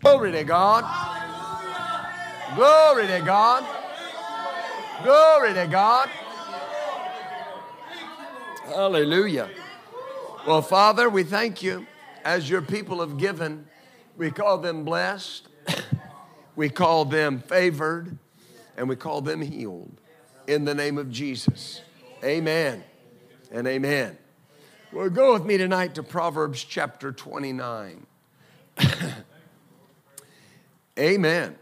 Glory to God. Glory to God. Glory to God. Hallelujah. Well, Father, we thank you as your people have given. We call them blessed, we call them favored, and we call them healed in the name of Jesus. Amen and amen. Well, go with me tonight to Proverbs chapter 29. Amen.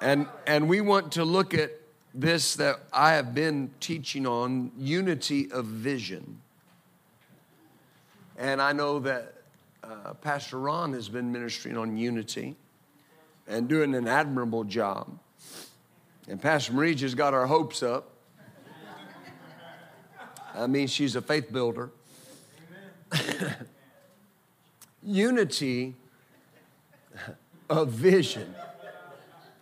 And, and we want to look at this that I have been teaching on unity of vision. And I know that uh, Pastor Ron has been ministering on unity and doing an admirable job. And Pastor Marie just got our hopes up. I mean, she's a faith builder. unity of vision.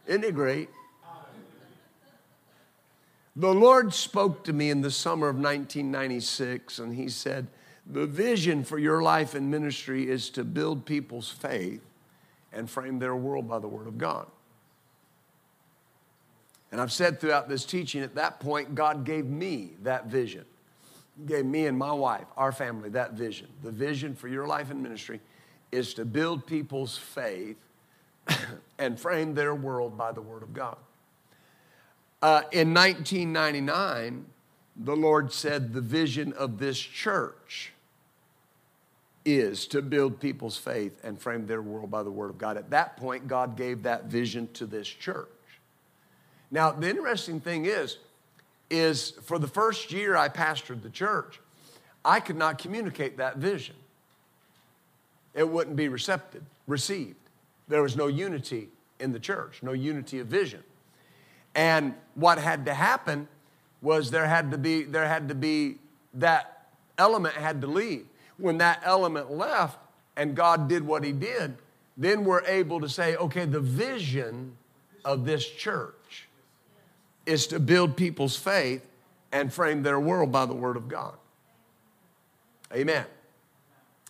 Isn't it great? The Lord spoke to me in the summer of 1996, and He said, The vision for your life and ministry is to build people's faith and frame their world by the Word of God. And I've said throughout this teaching, at that point, God gave me that vision. He gave me and my wife, our family, that vision. The vision for your life and ministry is to build people's faith and frame their world by the Word of God. Uh, in 1999, the Lord said the vision of this church is to build people's faith and frame their world by the Word of God. At that point, God gave that vision to this church. Now, the interesting thing is, is for the first year I pastored the church, I could not communicate that vision. It wouldn't be recepted, received. There was no unity in the church, no unity of vision. And what had to happen was there had to be, there had to be, that element had to leave. When that element left and God did what he did, then we're able to say, okay, the vision of this church is to build people's faith and frame their world by the word of God. Amen.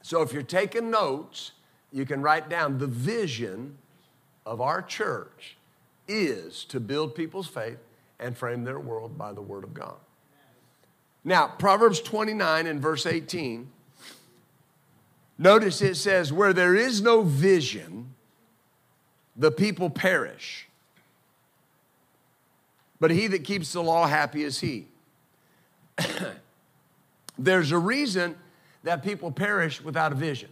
So if you're taking notes, you can write down the vision of our church is to build people's faith and frame their world by the Word of God. Now, Proverbs 29 and verse 18, notice it says, Where there is no vision, the people perish. But he that keeps the law, happy is he. There's a reason that people perish without a vision.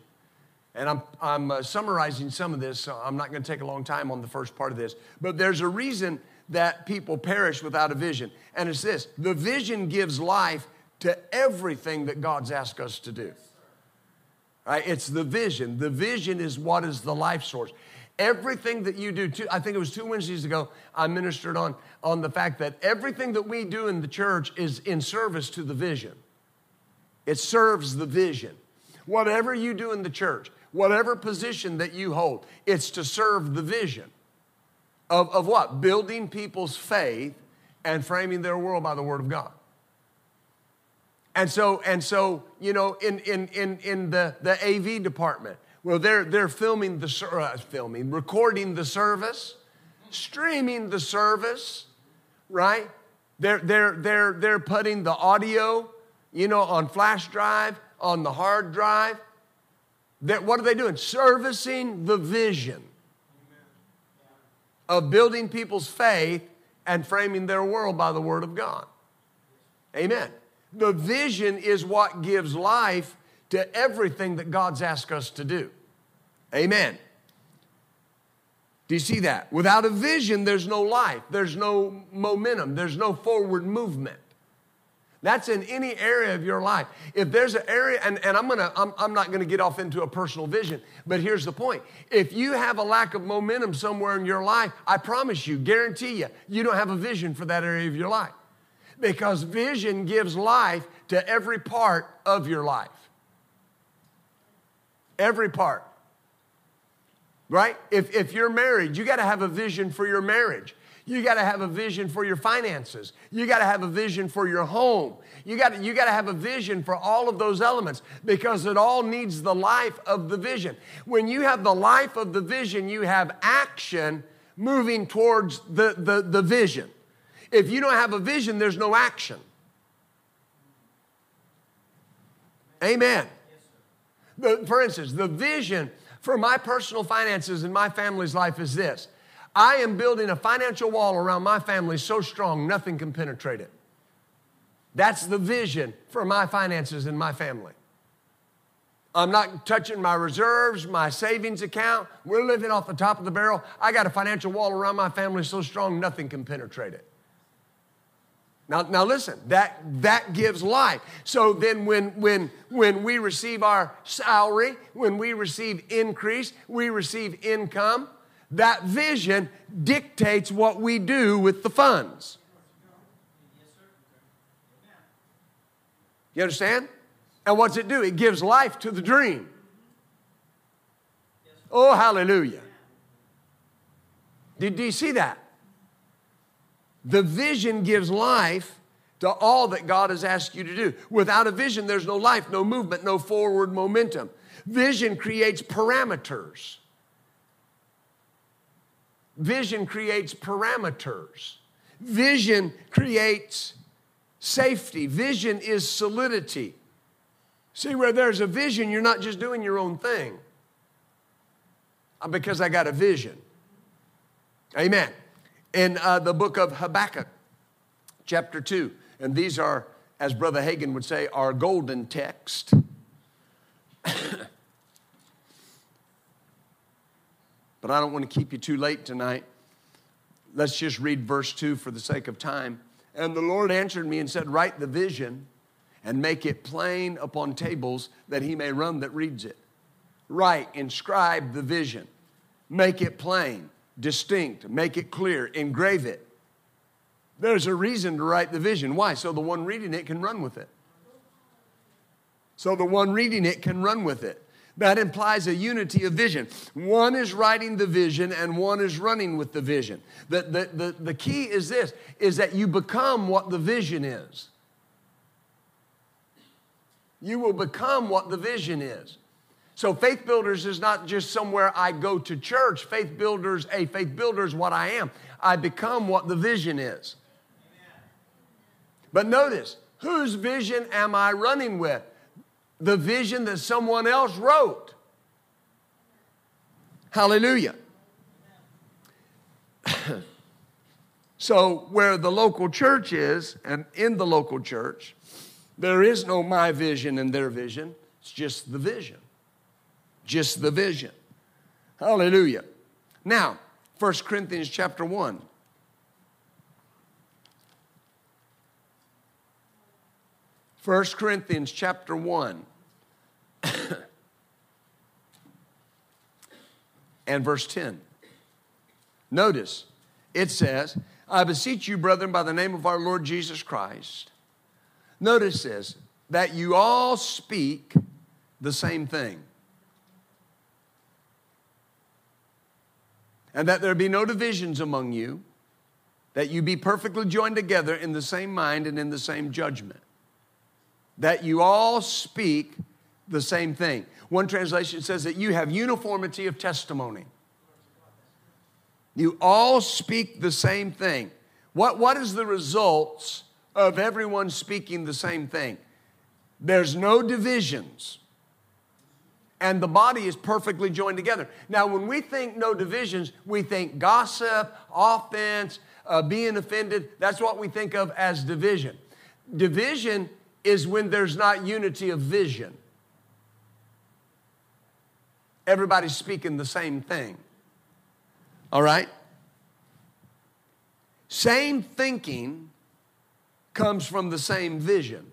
And I'm, I'm uh, summarizing some of this, so I'm not going to take a long time on the first part of this. But there's a reason that people perish without a vision. And it's this the vision gives life to everything that God's asked us to do. Right? It's the vision. The vision is what is the life source. Everything that you do, I think it was two Wednesdays ago, I ministered on, on the fact that everything that we do in the church is in service to the vision. It serves the vision. Whatever you do in the church, whatever position that you hold, it's to serve the vision of, of what? Building people's faith and framing their world by the Word of God. And so, and so, you know, in, in, in, in the, the AV department, well, they're, they're filming the, uh, filming, recording the service, streaming the service, right? They're, they're, they're, they're putting the audio, you know, on flash drive, on the hard drive. That what are they doing? Servicing the vision of building people's faith and framing their world by the Word of God. Amen. The vision is what gives life to everything that God's asked us to do. Amen. Do you see that? Without a vision, there's no life, there's no momentum, there's no forward movement. That's in any area of your life. If there's an area, and, and I'm gonna, I'm, I'm not gonna get off into a personal vision, but here's the point. If you have a lack of momentum somewhere in your life, I promise you, guarantee you, you don't have a vision for that area of your life. Because vision gives life to every part of your life. Every part. Right? If, if you're married, you gotta have a vision for your marriage. You got to have a vision for your finances. You got to have a vision for your home. You got you got to have a vision for all of those elements because it all needs the life of the vision. When you have the life of the vision, you have action moving towards the, the, the vision. If you don't have a vision, there's no action. Amen. The, for instance, the vision for my personal finances and my family's life is this I am building a financial wall around my family so strong nothing can penetrate it. That's the vision for my finances and my family. I'm not touching my reserves, my savings account. We're living off the top of the barrel. I got a financial wall around my family so strong nothing can penetrate it. Now, now listen, that, that gives life. So then when, when, when we receive our salary, when we receive increase, we receive income, that vision dictates what we do with the funds. You understand? And what's it do? It gives life to the dream. Oh, hallelujah. Did, do you see that? The vision gives life to all that God has asked you to do. Without a vision, there's no life, no movement, no forward momentum. Vision creates parameters. Vision creates parameters. Vision creates safety. Vision is solidity. See, where there's a vision, you're not just doing your own thing uh, because I got a vision. Amen. In uh, the book of Habakkuk, chapter 2, and these are, as Brother Hagin would say, our golden text. But I don't want to keep you too late tonight. Let's just read verse 2 for the sake of time. And the Lord answered me and said, Write the vision and make it plain upon tables that he may run that reads it. Write, inscribe the vision, make it plain, distinct, make it clear, engrave it. There's a reason to write the vision. Why? So the one reading it can run with it. So the one reading it can run with it. That implies a unity of vision. One is writing the vision and one is running with the vision. The, the, the, the key is this, is that you become what the vision is. You will become what the vision is. So faith builders is not just somewhere I go to church. Faith builders, a faith builder is what I am. I become what the vision is. But notice, whose vision am I running with? The vision that someone else wrote. Hallelujah. so, where the local church is, and in the local church, there is no my vision and their vision. It's just the vision. Just the vision. Hallelujah. Now, 1 Corinthians chapter 1. 1 Corinthians chapter 1 and verse 10. Notice, it says, I beseech you, brethren, by the name of our Lord Jesus Christ. Notice this, that you all speak the same thing. And that there be no divisions among you, that you be perfectly joined together in the same mind and in the same judgment that you all speak the same thing. One translation says that you have uniformity of testimony. You all speak the same thing. What, what is the results of everyone speaking the same thing? There's no divisions. And the body is perfectly joined together. Now, when we think no divisions, we think gossip, offense, uh, being offended. That's what we think of as division. Division is when there's not unity of vision. Everybody's speaking the same thing. All right? Same thinking comes from the same vision.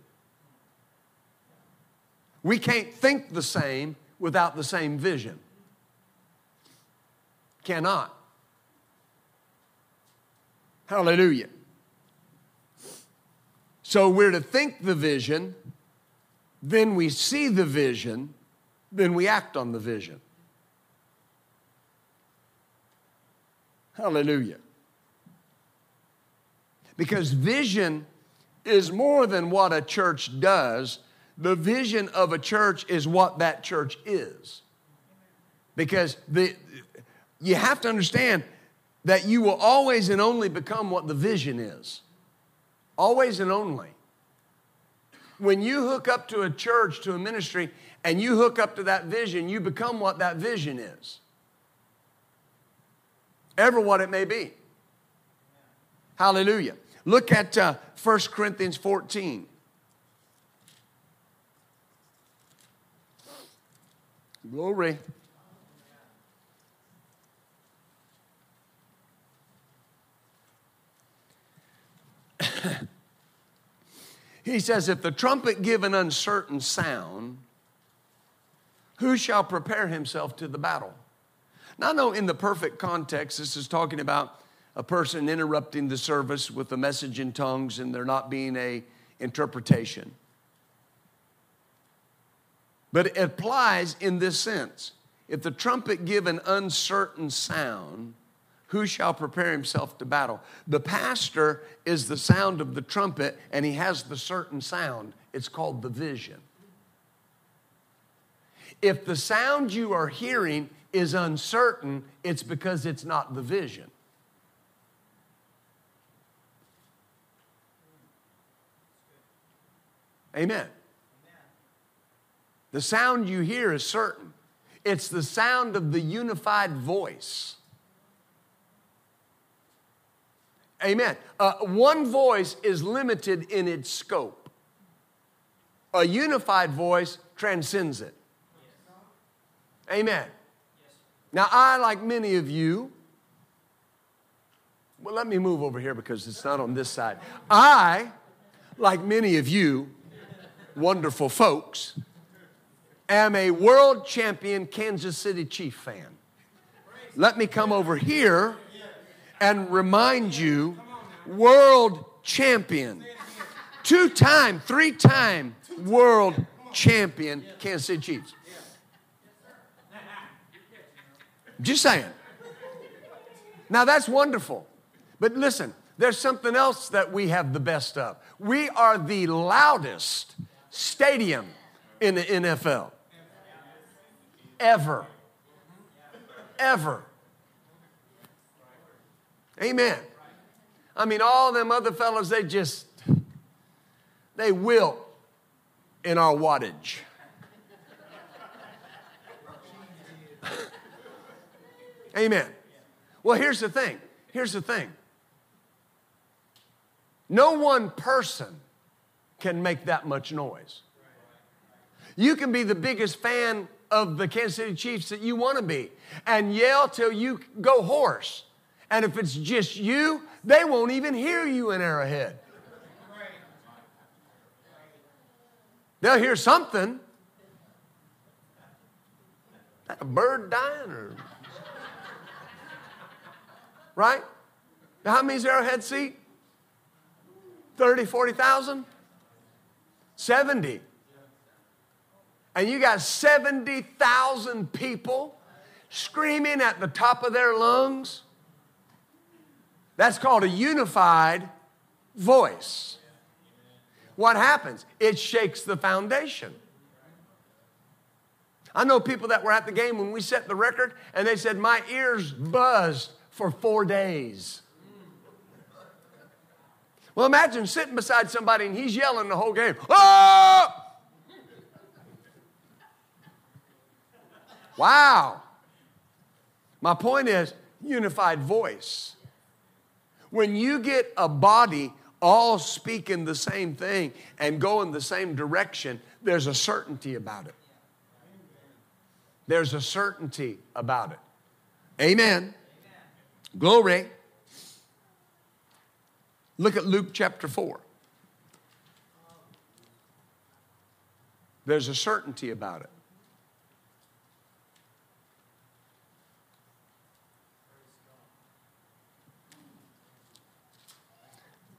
We can't think the same without the same vision. Cannot. Hallelujah. So we're to think the vision, then we see the vision, then we act on the vision. Hallelujah. Because vision is more than what a church does, the vision of a church is what that church is. Because the, you have to understand that you will always and only become what the vision is. Always and only. When you hook up to a church, to a ministry, and you hook up to that vision, you become what that vision is. Ever what it may be. Hallelujah. Look at uh, 1 Corinthians 14. Glory. he says, If the trumpet give an uncertain sound, who shall prepare himself to the battle? Now, I know in the perfect context, this is talking about a person interrupting the service with a message in tongues and there not being a interpretation. But it applies in this sense. If the trumpet give an uncertain sound, who shall prepare himself to battle? The pastor is the sound of the trumpet, and he has the certain sound. It's called the vision. If the sound you are hearing is uncertain, it's because it's not the vision. Amen. The sound you hear is certain. It's the sound of the unified voice. Amen. Uh, one voice is limited in its scope, a unified voice transcends it. Amen. Now, I, like many of you, well, let me move over here because it's not on this side. I, like many of you, wonderful folks, am a world champion Kansas City Chief fan. Let me come over here and remind you world champion, two time, three time world champion Kansas City Chiefs. Just saying. Now that's wonderful. But listen, there's something else that we have the best of. We are the loudest stadium in the NFL. Ever. Ever. Amen. I mean, all them other fellows, they just, they will in our wattage. Amen. Well, here's the thing. Here's the thing. No one person can make that much noise. You can be the biggest fan of the Kansas City Chiefs that you want to be and yell till you go hoarse. And if it's just you, they won't even hear you in Arrowhead. They'll hear something. That a bird dying or right? How many's Arrowhead seat? 30, 40,000? 70. And you got 70,000 people screaming at the top of their lungs. That's called a unified voice. What happens? It shakes the foundation. I know people that were at the game when we set the record, and they said, My ears buzzed for four days. Well, imagine sitting beside somebody and he's yelling the whole game. Oh! Wow. My point is unified voice. When you get a body all speaking the same thing and going the same direction, there's a certainty about it. There's a certainty about it. Amen. Glory. Look at Luke chapter 4. There's a certainty about it.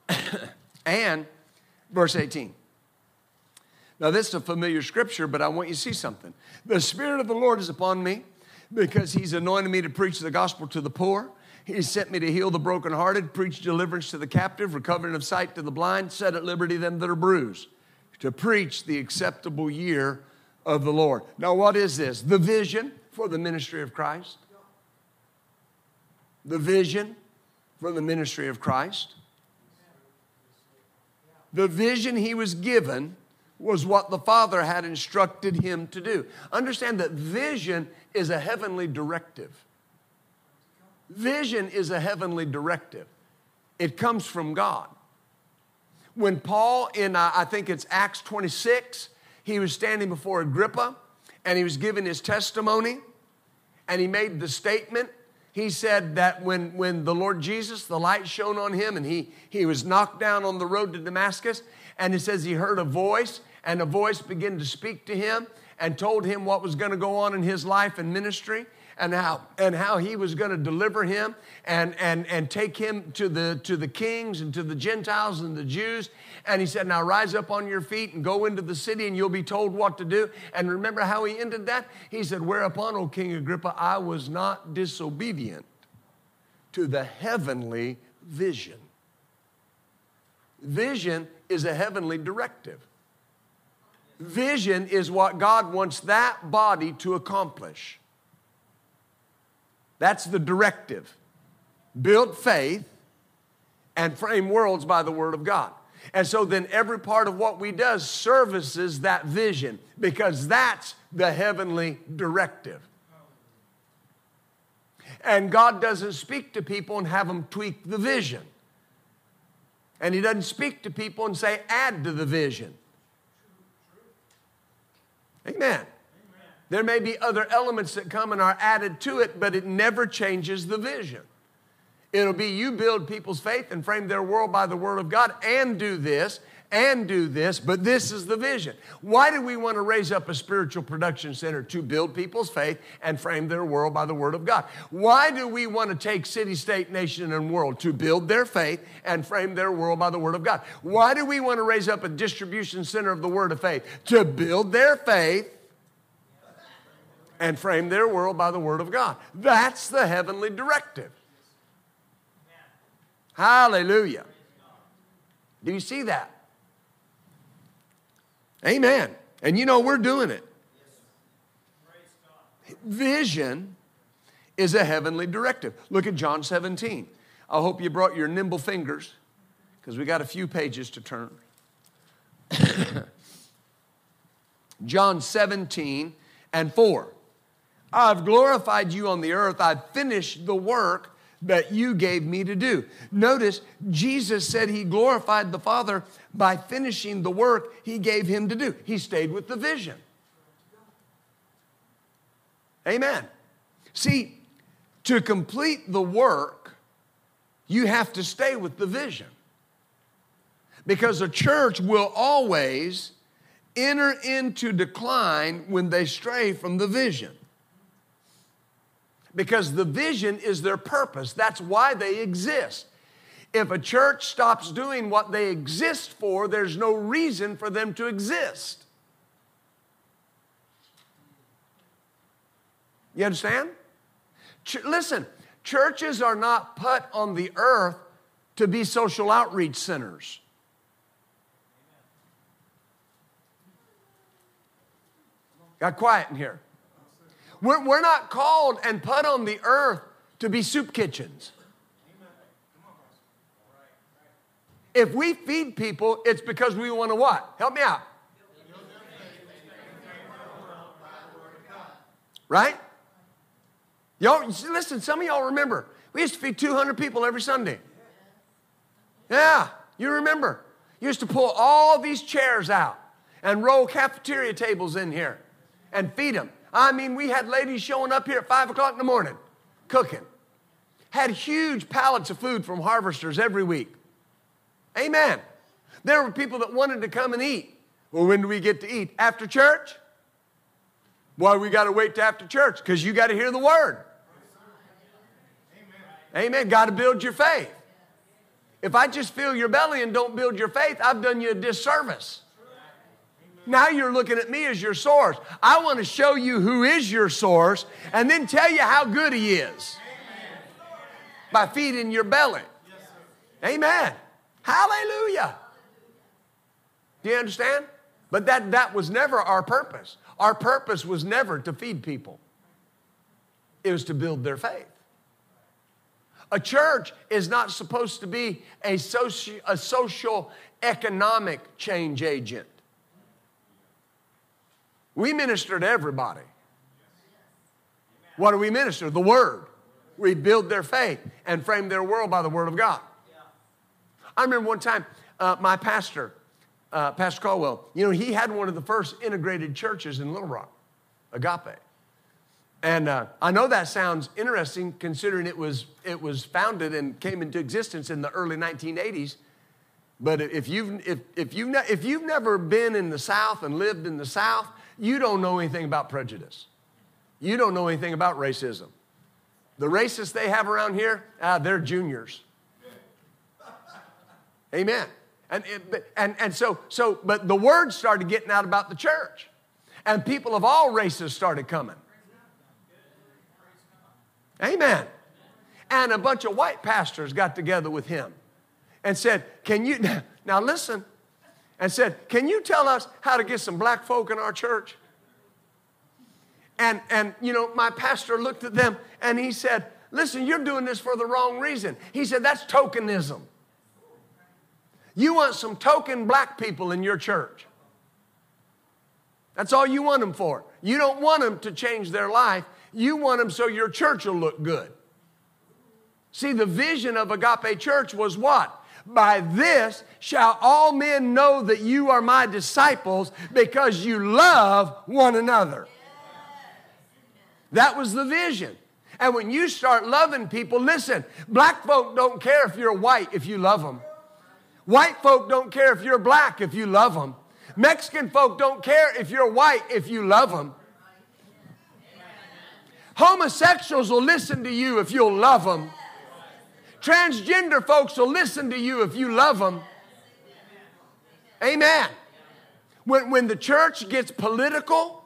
and verse 18. Now, this is a familiar scripture, but I want you to see something. The Spirit of the Lord is upon me because He's anointed me to preach the gospel to the poor. He sent me to heal the brokenhearted, preach deliverance to the captive, recovering of sight to the blind, set at liberty them that are bruised, to preach the acceptable year of the Lord. Now, what is this? The vision for the ministry of Christ. The vision for the ministry of Christ. The vision he was given was what the Father had instructed him to do. Understand that vision is a heavenly directive. Vision is a heavenly directive, it comes from God. When Paul, in uh, I think it's Acts 26, he was standing before Agrippa and he was giving his testimony and he made the statement. He said that when, when the Lord Jesus, the light shone on him and he, he was knocked down on the road to Damascus, and he says he heard a voice, and a voice began to speak to him and told him what was going to go on in his life and ministry and how and how he was going to deliver him and and and take him to the to the kings and to the gentiles and the jews. And he said now rise up on your feet and go into the city and you'll be told what to do. And remember how he ended that? He said whereupon o king agrippa i was not disobedient to the heavenly vision. Vision is a heavenly directive. Vision is what god wants that body to accomplish that's the directive. Build faith and frame worlds by the Word of God. And so then every part of what we do services that vision because that's the heavenly directive. And God doesn't speak to people and have them tweak the vision. And He doesn't speak to people and say, add to the vision. Amen. There may be other elements that come and are added to it, but it never changes the vision. It'll be you build people's faith and frame their world by the Word of God and do this and do this, but this is the vision. Why do we want to raise up a spiritual production center? To build people's faith and frame their world by the Word of God. Why do we want to take city, state, nation, and world? To build their faith and frame their world by the Word of God. Why do we want to raise up a distribution center of the Word of faith? To build their faith and frame their world by the Word of God. That's the heavenly directive. Hallelujah. Do you see that? Amen. And you know, we're doing it. Vision is a heavenly directive. Look at John 17. I hope you brought your nimble fingers because we got a few pages to turn. John 17 and 4. I've glorified you on the earth. I've finished the work that you gave me to do. Notice, Jesus said he glorified the Father by finishing the work he gave him to do. He stayed with the vision. Amen. See, to complete the work, you have to stay with the vision. Because a church will always enter into decline when they stray from the vision because the vision is their purpose. That's why they exist. If a church stops doing what they exist for, there's no reason for them to exist. You understand? Ch- listen, churches are not put on the earth to be social outreach centers. Got quiet in here. We're, we're not called and put on the earth to be soup kitchens. If we feed people, it's because we want to what? Help me out. Right? Y'all, listen, some of y'all remember, we used to feed 200 people every Sunday. Yeah, you remember. You used to pull all these chairs out and roll cafeteria tables in here and feed them. I mean, we had ladies showing up here at five o'clock in the morning cooking. Had huge pallets of food from harvesters every week. Amen. There were people that wanted to come and eat. Well, when do we get to eat? After church? Why we got to wait to after church? Because you got to hear the word. Amen. Amen. Got to build your faith. If I just fill your belly and don't build your faith, I've done you a disservice. Now you're looking at me as your source. I want to show you who is your source and then tell you how good he is by feeding your belly. Amen. Hallelujah. Do you understand? But that, that was never our purpose. Our purpose was never to feed people, it was to build their faith. A church is not supposed to be a, soci- a social economic change agent. We minister to everybody. What do we minister? The Word. We build their faith and frame their world by the Word of God. I remember one time, uh, my pastor, uh, Pastor Caldwell, you know, he had one of the first integrated churches in Little Rock, Agape. And uh, I know that sounds interesting considering it was, it was founded and came into existence in the early 1980s. But if you've, if, if, you've ne- if you've never been in the South and lived in the South, you don't know anything about prejudice. You don't know anything about racism. The racists they have around here, uh, they're juniors. Amen. And, and, and so, so, but the word started getting out about the church. And people of all races started coming. Amen. And a bunch of white pastors got together with him and said, Can you, now listen, and said, Can you tell us how to get some black folk in our church? And, and, you know, my pastor looked at them and he said, Listen, you're doing this for the wrong reason. He said, That's tokenism. You want some token black people in your church. That's all you want them for. You don't want them to change their life. You want them so your church will look good. See, the vision of Agape Church was what? By this shall all men know that you are my disciples because you love one another. That was the vision. And when you start loving people, listen, black folk don't care if you're white if you love them. White folk don't care if you're black if you love them. Mexican folk don't care if you're white if you love them. Homosexuals will listen to you if you'll love them. Transgender folks will listen to you if you love them. Amen. When, when the church gets political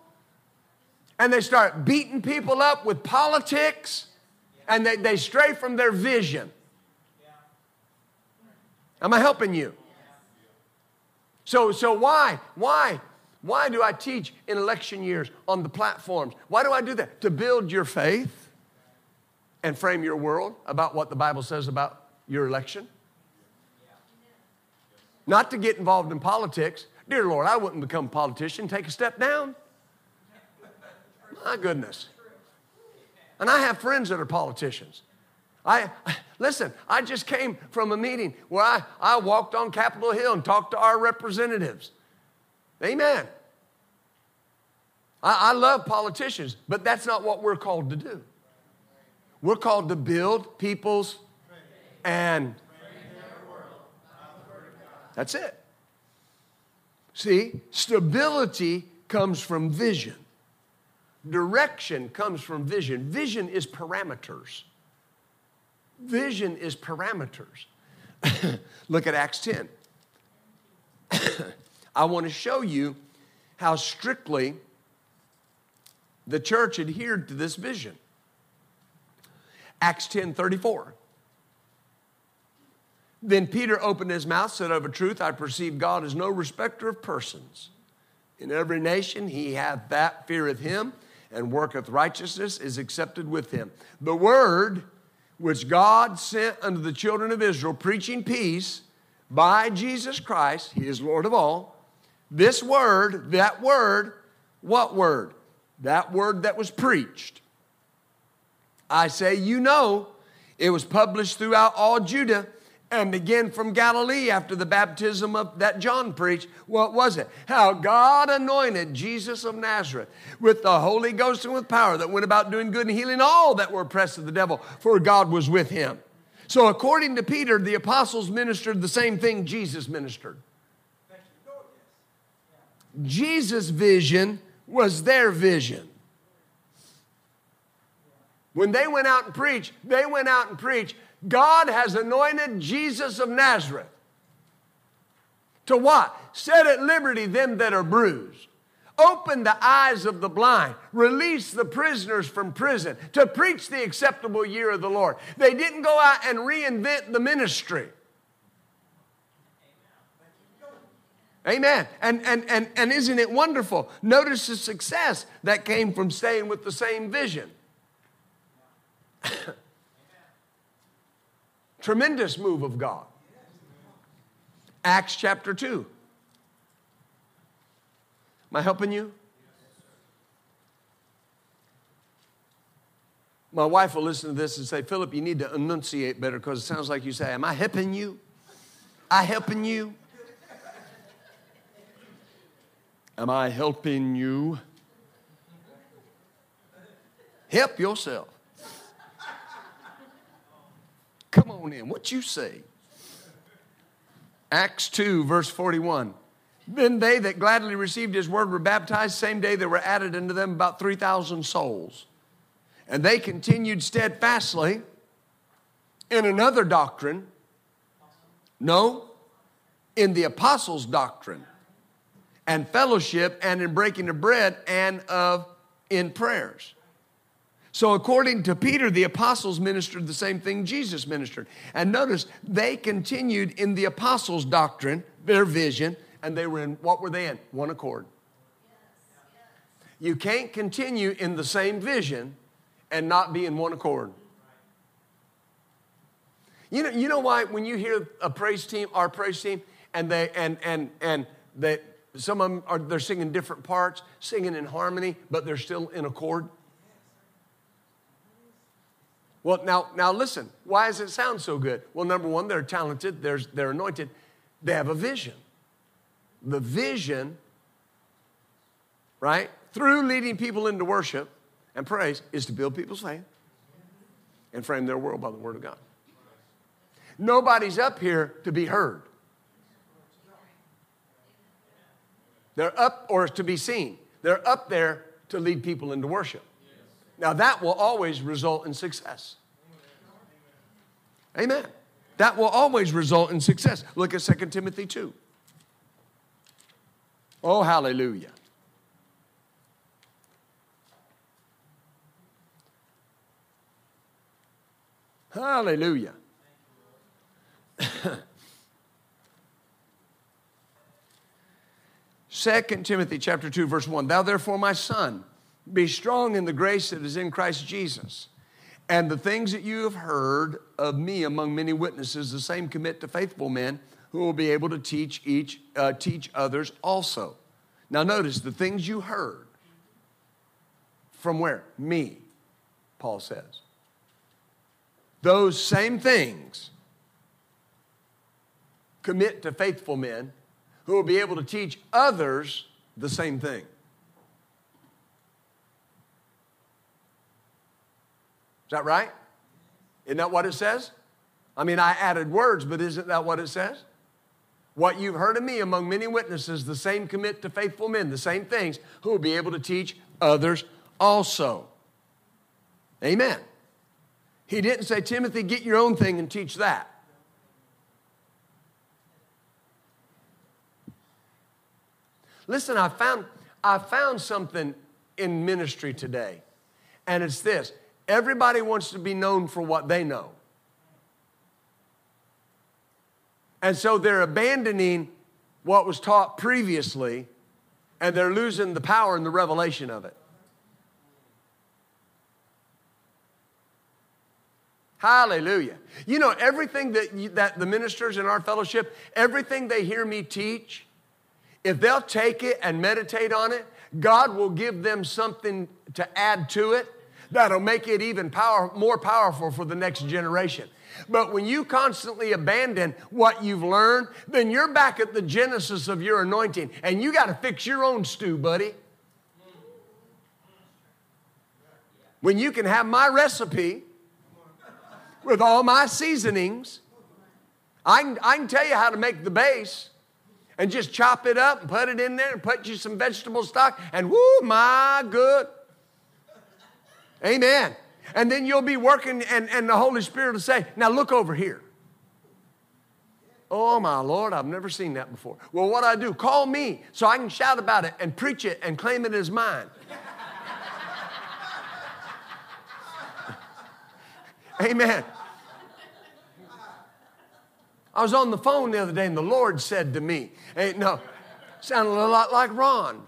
and they start beating people up with politics and they, they stray from their vision, Am I helping you? So, so why? Why? Why do I teach in election years on the platforms? Why do I do that? To build your faith and frame your world about what the Bible says about your election. Not to get involved in politics. Dear Lord, I wouldn't become a politician, take a step down. My goodness. And I have friends that are politicians. I, listen, I just came from a meeting where I, I walked on Capitol Hill and talked to our representatives. Amen. I, I love politicians, but that's not what we're called to do. We're called to build people's and that's it. See, stability comes from vision. Direction comes from vision. Vision is parameters. Vision is parameters. Look at Acts 10. I want to show you how strictly the church adhered to this vision. Acts 10 34. Then Peter opened his mouth, said, Of a truth, I perceive God is no respecter of persons. In every nation he hath that feareth him, and worketh righteousness is accepted with him. The word which God sent unto the children of Israel, preaching peace by Jesus Christ, He is Lord of all. This word, that word, what word? That word that was preached. I say, you know, it was published throughout all Judah and again from Galilee after the baptism of that John preached. What was it? How God anointed Jesus of Nazareth with the Holy Ghost and with power that went about doing good and healing all that were oppressed of the devil, for God was with him. So, according to Peter, the apostles ministered the same thing Jesus ministered. Jesus' vision was their vision. When they went out and preached, they went out and preached, God has anointed Jesus of Nazareth. To what? Set at liberty them that are bruised. Open the eyes of the blind. Release the prisoners from prison. To preach the acceptable year of the Lord. They didn't go out and reinvent the ministry. Amen. And, and, and, and isn't it wonderful? Notice the success that came from staying with the same vision. Tremendous move of God. Acts chapter 2. Am I helping you? My wife will listen to this and say, Philip, you need to enunciate better because it sounds like you say, Am I helping you? I helping you? Am I helping you? Help yourself. Come on in. What you say? Acts 2, verse 41. Then they that gladly received his word were baptized. Same day there were added unto them about 3,000 souls. And they continued steadfastly in another doctrine. No, in the apostles' doctrine and fellowship and in breaking of bread and of in prayers. So, according to Peter, the apostles ministered the same thing Jesus ministered. And notice, they continued in the apostles' doctrine, their vision, and they were in what were they in? One accord. You can't continue in the same vision and not be in one accord. You know, you know why when you hear a praise team, our praise team, and they and and and they some of them are they're singing different parts, singing in harmony, but they're still in accord. Well, now, now listen, why does it sound so good? Well, number one, they're talented, they're, they're anointed, they have a vision. The vision, right, through leading people into worship and praise, is to build people's faith and frame their world by the Word of God. Nobody's up here to be heard. They're up or to be seen. They're up there to lead people into worship. Now, that will always result in success. Amen. That will always result in success. Look at 2 Timothy 2. Oh, hallelujah. Hallelujah. Second Timothy chapter 2 verse 1 Thou therefore my son be strong in the grace that is in Christ Jesus. And the things that you have heard of me among many witnesses, the same commit to faithful men who will be able to teach each uh, teach others also. Now notice the things you heard from where? Me, Paul says. Those same things commit to faithful men who will be able to teach others the same thing. Is that right? Isn't that what it says? I mean, I added words, but isn't that what it says? What you've heard of me among many witnesses, the same commit to faithful men, the same things, who will be able to teach others also. Amen. He didn't say, Timothy, get your own thing and teach that. Listen, I found, I found something in ministry today, and it's this Everybody wants to be known for what they know. And so they're abandoning what was taught previously and they're losing the power and the revelation of it. Hallelujah. You know, everything that, you, that the ministers in our fellowship, everything they hear me teach, if they'll take it and meditate on it, God will give them something to add to it that'll make it even power, more powerful for the next generation. But when you constantly abandon what you've learned, then you're back at the genesis of your anointing and you got to fix your own stew, buddy. When you can have my recipe with all my seasonings, I can, I can tell you how to make the base and just chop it up and put it in there and put you some vegetable stock and whoo, my good. Amen. And then you'll be working and, and the Holy Spirit will say, now look over here. Oh my Lord, I've never seen that before. Well, what I do? Call me so I can shout about it and preach it and claim it as mine. Amen. I was on the phone the other day and the Lord said to me, hey, no, sounded a lot like Ron.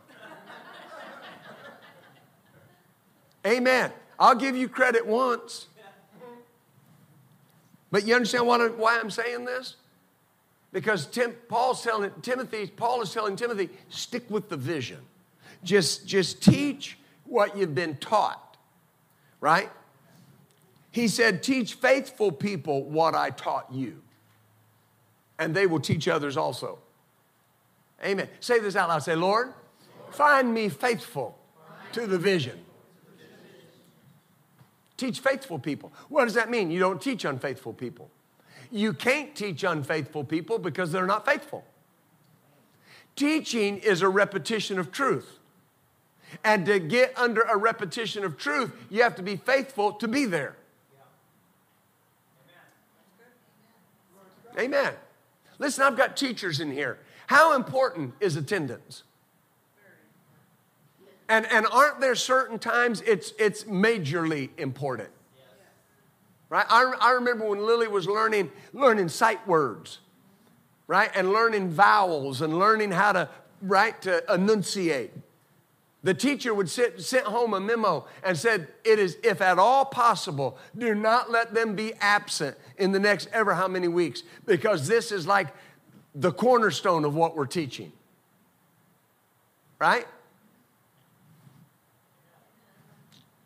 Amen. I'll give you credit once. But you understand what, why I'm saying this? Because Tim, Paul's telling Timothy, Paul is telling Timothy, stick with the vision. Just, just teach what you've been taught, right? He said, teach faithful people what I taught you, and they will teach others also. Amen. Say this out loud. Say, Lord, find me faithful to the vision. Teach faithful people. What does that mean? You don't teach unfaithful people. You can't teach unfaithful people because they're not faithful. Teaching is a repetition of truth. And to get under a repetition of truth, you have to be faithful to be there. Amen. Listen, I've got teachers in here. How important is attendance? And, and aren't there certain times it's, it's majorly important? right? I, I remember when Lily was learning, learning sight words, right? And learning vowels and learning how to, right, to enunciate. The teacher would sit, sent home a memo and said, It is, if at all possible, do not let them be absent in the next ever how many weeks, because this is like the cornerstone of what we're teaching. Right?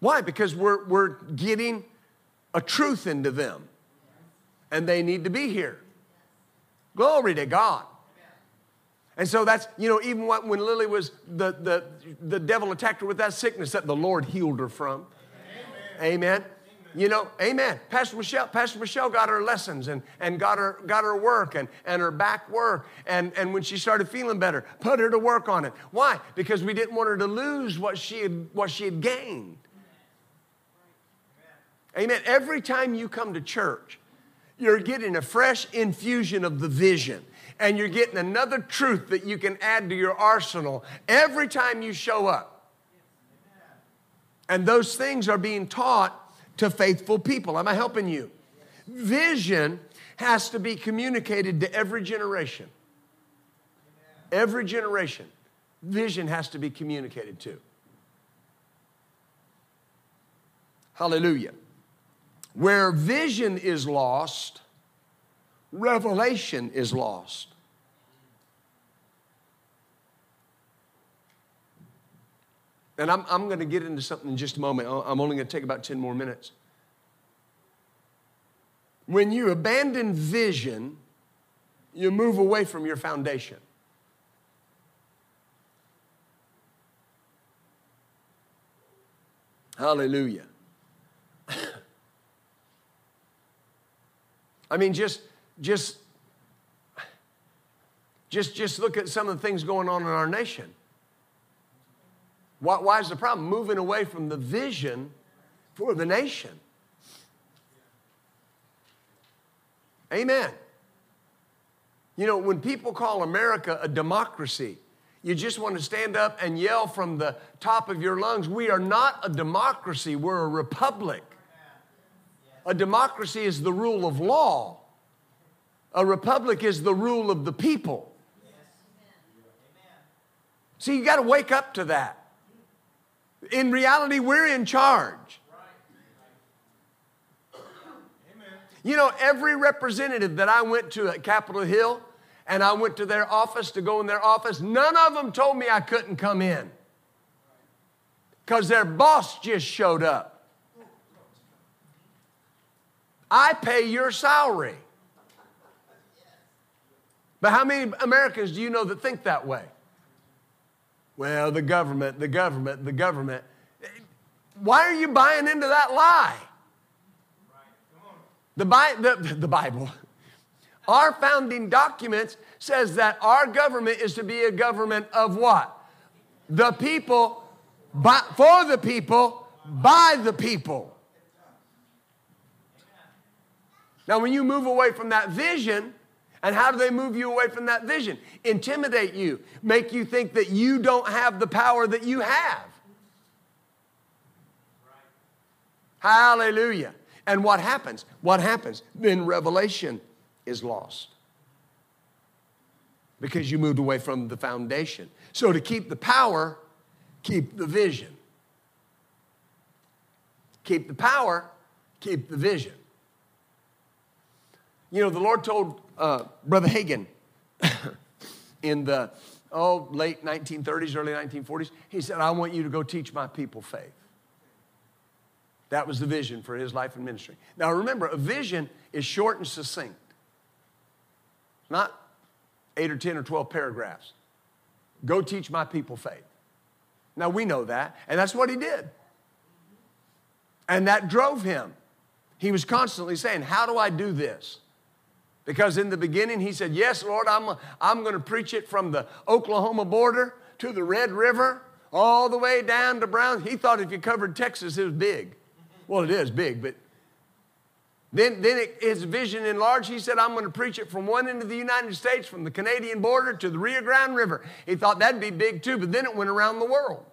Why? Because we're, we're getting a truth into them. And they need to be here. Glory to God. And so that's, you know, even when Lily was, the, the, the devil attacked her with that sickness that the Lord healed her from. Amen. amen. You know, amen. Pastor Michelle, Pastor Michelle got her lessons and, and got her got her work and, and her back work. And, and when she started feeling better, put her to work on it. Why? Because we didn't want her to lose what she had what she had gained. Amen. Every time you come to church, you're getting a fresh infusion of the vision and you're getting another truth that you can add to your arsenal every time you show up. And those things are being taught to faithful people. Am I helping you? Vision has to be communicated to every generation. Every generation, vision has to be communicated to. Hallelujah. Where vision is lost, revelation is lost. And I'm, I'm going to get into something in just a moment. I'm only going to take about 10 more minutes. When you abandon vision, you move away from your foundation. Hallelujah. I mean, just, just, just, just look at some of the things going on in our nation. Why, why is the problem? Moving away from the vision for the nation. Amen. You know, when people call America a democracy, you just want to stand up and yell from the top of your lungs, We are not a democracy, we're a republic. A democracy is the rule of law, a republic is the rule of the people. See, you got to wake up to that. In reality, we're in charge. You know, every representative that I went to at Capitol Hill and I went to their office to go in their office, none of them told me I couldn't come in because their boss just showed up. I pay your salary. But how many Americans do you know that think that way? Well, the government, the government, the government. Why are you buying into that lie? The, Bi- the, the Bible. Our founding documents says that our government is to be a government of what? The people, by, for the people, by the people. Now, when you move away from that vision, and how do they move you away from that vision? Intimidate you, make you think that you don't have the power that you have. Hallelujah. And what happens? What happens? Then revelation is lost because you moved away from the foundation. So, to keep the power, keep the vision. Keep the power, keep the vision. You know, the Lord told uh, Brother Hagin in the oh, late 1930s, early 1940s, he said, I want you to go teach my people faith. That was the vision for his life and ministry. Now remember, a vision is short and succinct, not eight or 10 or 12 paragraphs. Go teach my people faith. Now we know that, and that's what he did. And that drove him. He was constantly saying, How do I do this? Because in the beginning, he said, Yes, Lord, I'm, I'm going to preach it from the Oklahoma border to the Red River, all the way down to Brown. He thought if you covered Texas, it was big. Well, it is big, but then, then it, his vision enlarged. He said, I'm going to preach it from one end of the United States, from the Canadian border to the Rio Grande River. He thought that'd be big too, but then it went around the world.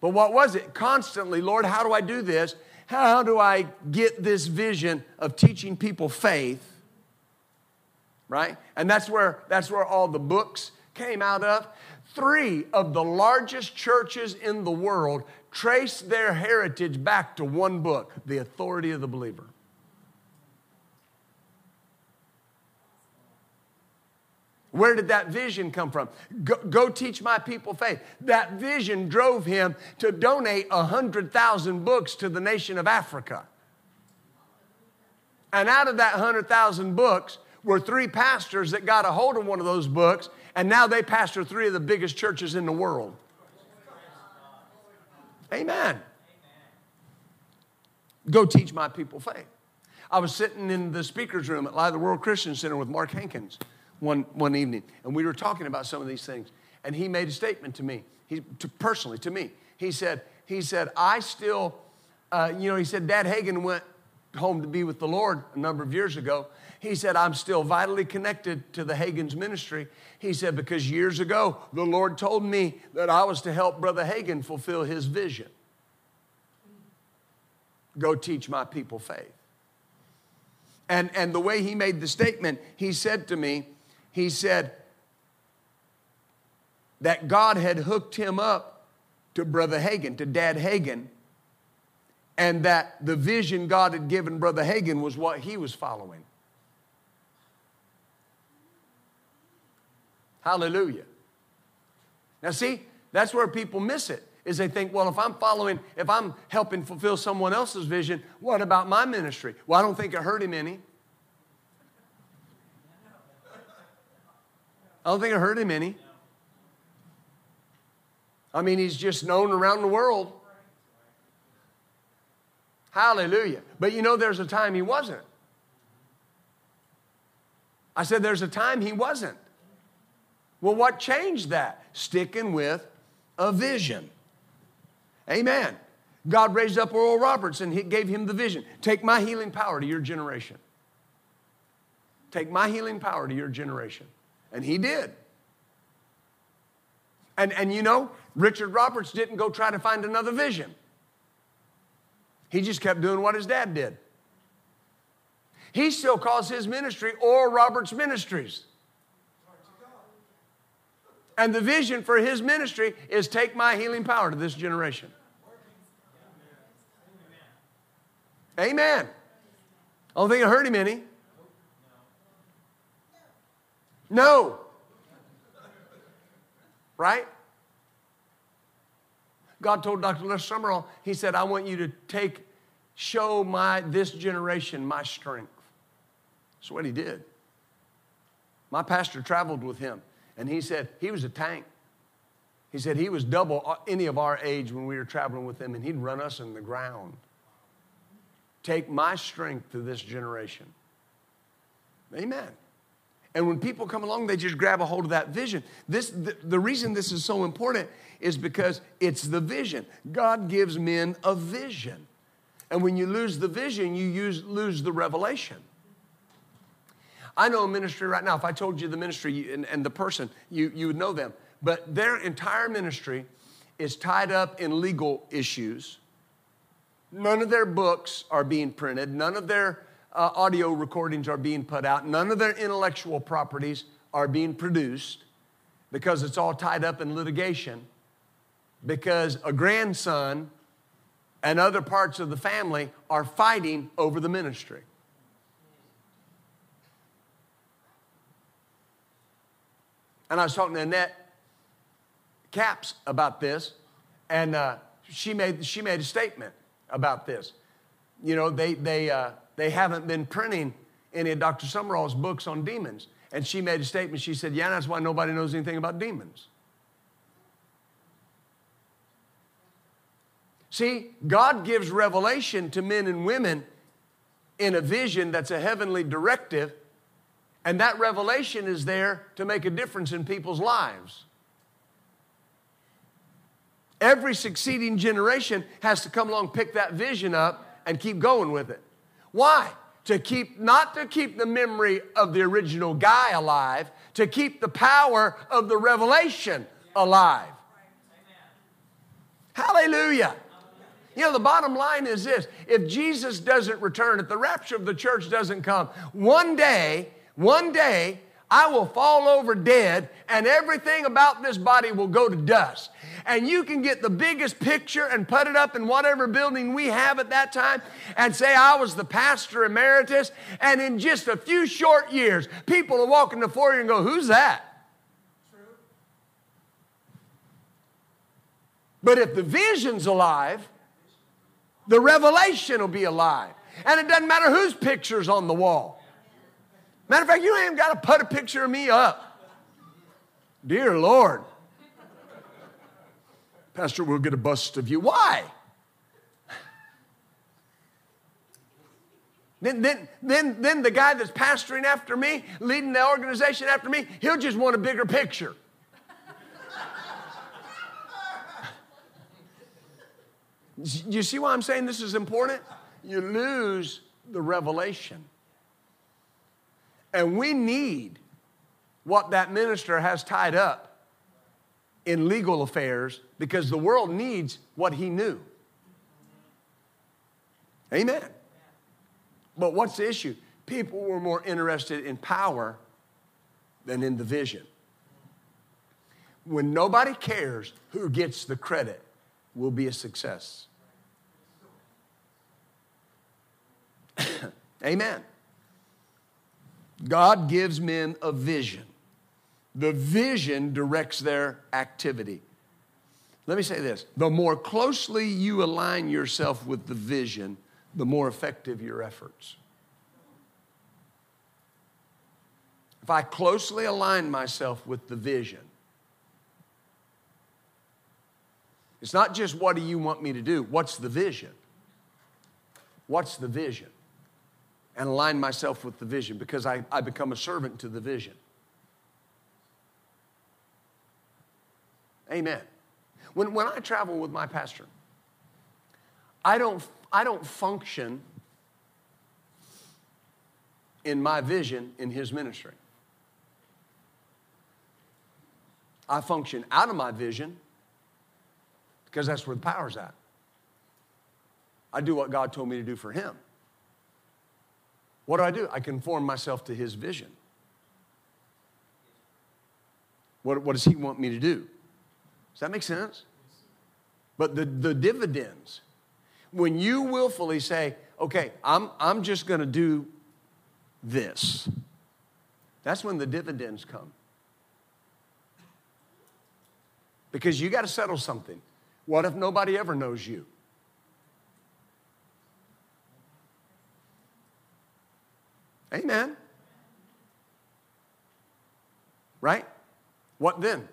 But what was it? Constantly, Lord, how do I do this? How do I get this vision of teaching people faith? Right? And that's where, that's where all the books came out of. Three of the largest churches in the world trace their heritage back to one book, The Authority of the Believer. Where did that vision come from? Go, go, teach my people faith. That vision drove him to donate 100,000 books to the nation of Africa. And out of that 100,000 books were three pastors that got a hold of one of those books, and now they pastor three of the biggest churches in the world. Amen. Go teach my people faith. I was sitting in the speaker's room at Living Word Christian Center with Mark Hankins one, one evening, and we were talking about some of these things. And he made a statement to me, he, to, personally to me. He said, he said, I still, uh, you know, he said, Dad Hagin went home to be with the Lord a number of years ago. He said, I'm still vitally connected to the Hagin's ministry. He said, because years ago, the Lord told me that I was to help Brother Hagin fulfill his vision. Go teach my people faith. And, and the way he made the statement, he said to me, he said that God had hooked him up to Brother Hagin, to Dad Hagin, and that the vision God had given Brother Hagin was what he was following. Hallelujah. Now, see, that's where people miss it. Is they think, well, if I'm following, if I'm helping fulfill someone else's vision, what about my ministry? Well, I don't think it hurt him any. I don't think it hurt him any. I mean, he's just known around the world. Hallelujah. But you know, there's a time he wasn't. I said, there's a time he wasn't. Well, what changed that? Sticking with a vision. Amen. God raised up Oral Roberts and he gave him the vision. Take my healing power to your generation. Take my healing power to your generation. And he did. And, and you know, Richard Roberts didn't go try to find another vision. He just kept doing what his dad did. He still calls his ministry Oral Roberts Ministries. And the vision for his ministry is take my healing power to this generation. Amen. I don't think it hurt him any. No. Right? God told Dr. Les Sumrall, He said, I want you to take, show my this generation my strength. That's what he did. My pastor traveled with him, and he said he was a tank. He said he was double any of our age when we were traveling with him, and he'd run us in the ground. Take my strength to this generation. Amen. And when people come along, they just grab a hold of that vision. This, the, the reason this is so important is because it's the vision. God gives men a vision. And when you lose the vision, you use, lose the revelation. I know a ministry right now, if I told you the ministry and, and the person, you, you would know them. But their entire ministry is tied up in legal issues. None of their books are being printed, none of their uh, audio recordings are being put out, none of their intellectual properties are being produced because it's all tied up in litigation. Because a grandson and other parts of the family are fighting over the ministry. And I was talking to Annette Capps about this, and uh, she, made, she made a statement about this. You know, they, they, uh, they haven't been printing any of Dr. Sumrall's books on demons. And she made a statement. She said, Yeah, that's why nobody knows anything about demons. See, God gives revelation to men and women in a vision that's a heavenly directive, and that revelation is there to make a difference in people's lives. Every succeeding generation has to come along, pick that vision up, and keep going with it. Why? To keep, not to keep the memory of the original guy alive, to keep the power of the revelation alive. Hallelujah. You know, the bottom line is this if Jesus doesn't return, if the rapture of the church doesn't come, one day, one day, I will fall over dead and everything about this body will go to dust. And you can get the biggest picture and put it up in whatever building we have at that time and say, I was the pastor emeritus. And in just a few short years, people will walk in the foyer and go, Who's that? But if the vision's alive, the revelation will be alive. And it doesn't matter whose picture's on the wall. Matter of fact, you ain't got to put a picture of me up. Dear Lord. Pastor, we'll get a bust of you. Why? Then, then, then, then the guy that's pastoring after me, leading the organization after me, he'll just want a bigger picture. you see why I'm saying this is important? You lose the revelation. And we need what that minister has tied up in legal affairs because the world needs what he knew. Amen. But what's the issue? People were more interested in power than in the vision. When nobody cares who gets the credit, will be a success. Amen. God gives men a vision. The vision directs their activity. Let me say this the more closely you align yourself with the vision, the more effective your efforts. If I closely align myself with the vision, it's not just what do you want me to do, what's the vision? What's the vision? And align myself with the vision because I, I become a servant to the vision. Amen. When, when I travel with my pastor, I don't, I don't function in my vision in his ministry. I function out of my vision because that's where the power's at. I do what God told me to do for him. What do I do? I conform myself to his vision. What, what does he want me to do? Does that make sense? But the, the dividends, when you willfully say, okay, I'm, I'm just going to do this, that's when the dividends come. Because you got to settle something. What if nobody ever knows you? Amen. Right? What then?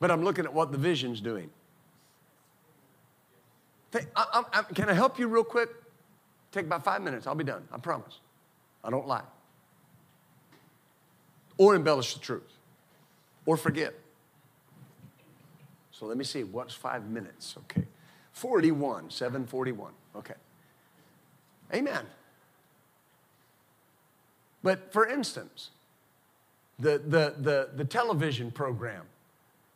But I'm looking at what the vision's doing. Can I help you real quick? Take about five minutes. I'll be done. I promise. I don't lie. Or embellish the truth. Or forget. So let me see, what's five minutes? Okay. 41, 741. Okay. Amen. But for instance, the, the, the, the television program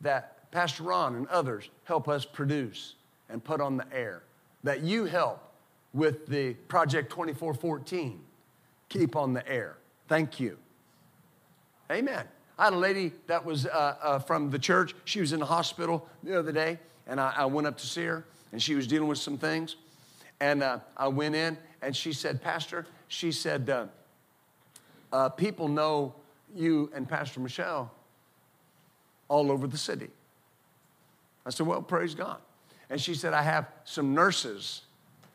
that Pastor Ron and others help us produce and put on the air, that you help with the Project 2414 keep on the air. Thank you. Amen. I had a lady that was uh, uh, from the church. She was in the hospital the other day, and I, I went up to see her, and she was dealing with some things. And uh, I went in, and she said, Pastor, she said, uh, uh, people know you and Pastor Michelle all over the city. I said, Well, praise God. And she said, I have some nurses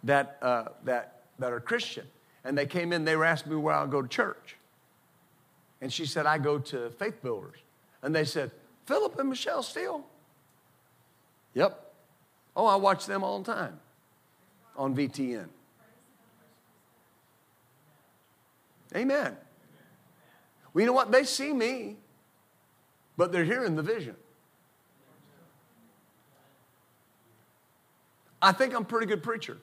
that, uh, that, that are Christian. And they came in, they were asking me where I'll go to church. And she said, I go to Faith Builders. And they said, Philip and Michelle Steele? Yep. Oh, I watch them all the time on VTN. Amen. Well, you know what? They see me, but they're hearing the vision. I think I'm a pretty good preacher.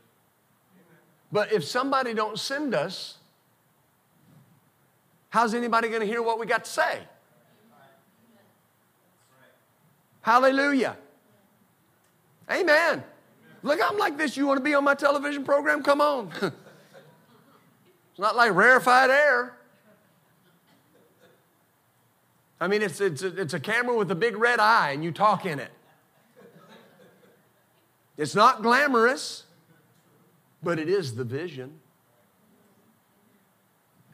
But if somebody don't send us, how's anybody going to hear what we got to say? Hallelujah. Amen. Look, I'm like this. You want to be on my television program? Come on. it's not like rarefied air. I mean, it's, it's, a, it's a camera with a big red eye and you talk in it. It's not glamorous, but it is the vision.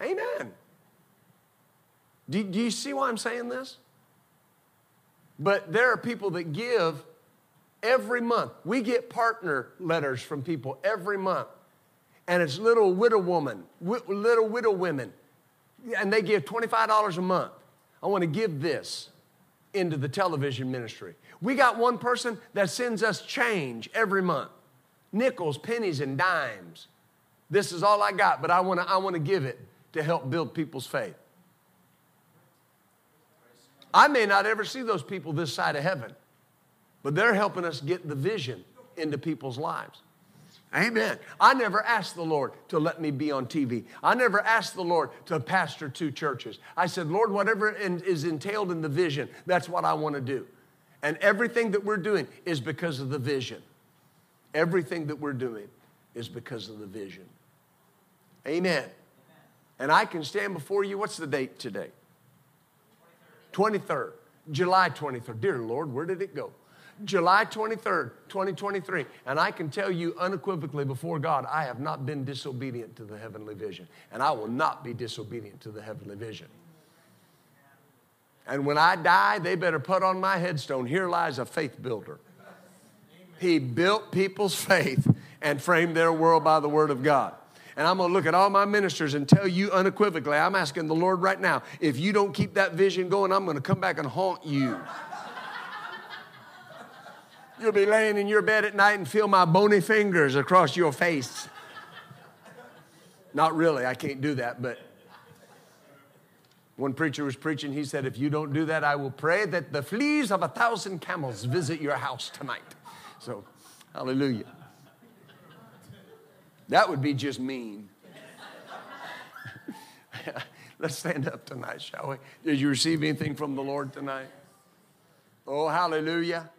Amen. Do, do you see why I'm saying this? But there are people that give every month. We get partner letters from people every month. And it's little widow woman, little widow women. And they give $25 a month. I want to give this into the television ministry. We got one person that sends us change every month nickels, pennies, and dimes. This is all I got, but I want to I want to give it to help build people's faith. I may not ever see those people this side of heaven, but they're helping us get the vision into people's lives. Amen. I never asked the Lord to let me be on TV. I never asked the Lord to pastor two churches. I said, Lord, whatever is entailed in the vision, that's what I want to do. And everything that we're doing is because of the vision. Everything that we're doing is because of the vision. Amen. And I can stand before you. What's the date today? 23rd. July 23rd. Dear Lord, where did it go? July 23rd, 2023. And I can tell you unequivocally before God, I have not been disobedient to the heavenly vision. And I will not be disobedient to the heavenly vision. And when I die, they better put on my headstone, here lies a faith builder. He built people's faith and framed their world by the word of God. And I'm going to look at all my ministers and tell you unequivocally, I'm asking the Lord right now, if you don't keep that vision going, I'm going to come back and haunt you. You'll be laying in your bed at night and feel my bony fingers across your face. Not really, I can't do that, but one preacher was preaching, he said, If you don't do that, I will pray that the fleas of a thousand camels visit your house tonight. So, hallelujah. That would be just mean. Let's stand up tonight, shall we? Did you receive anything from the Lord tonight? Oh, hallelujah.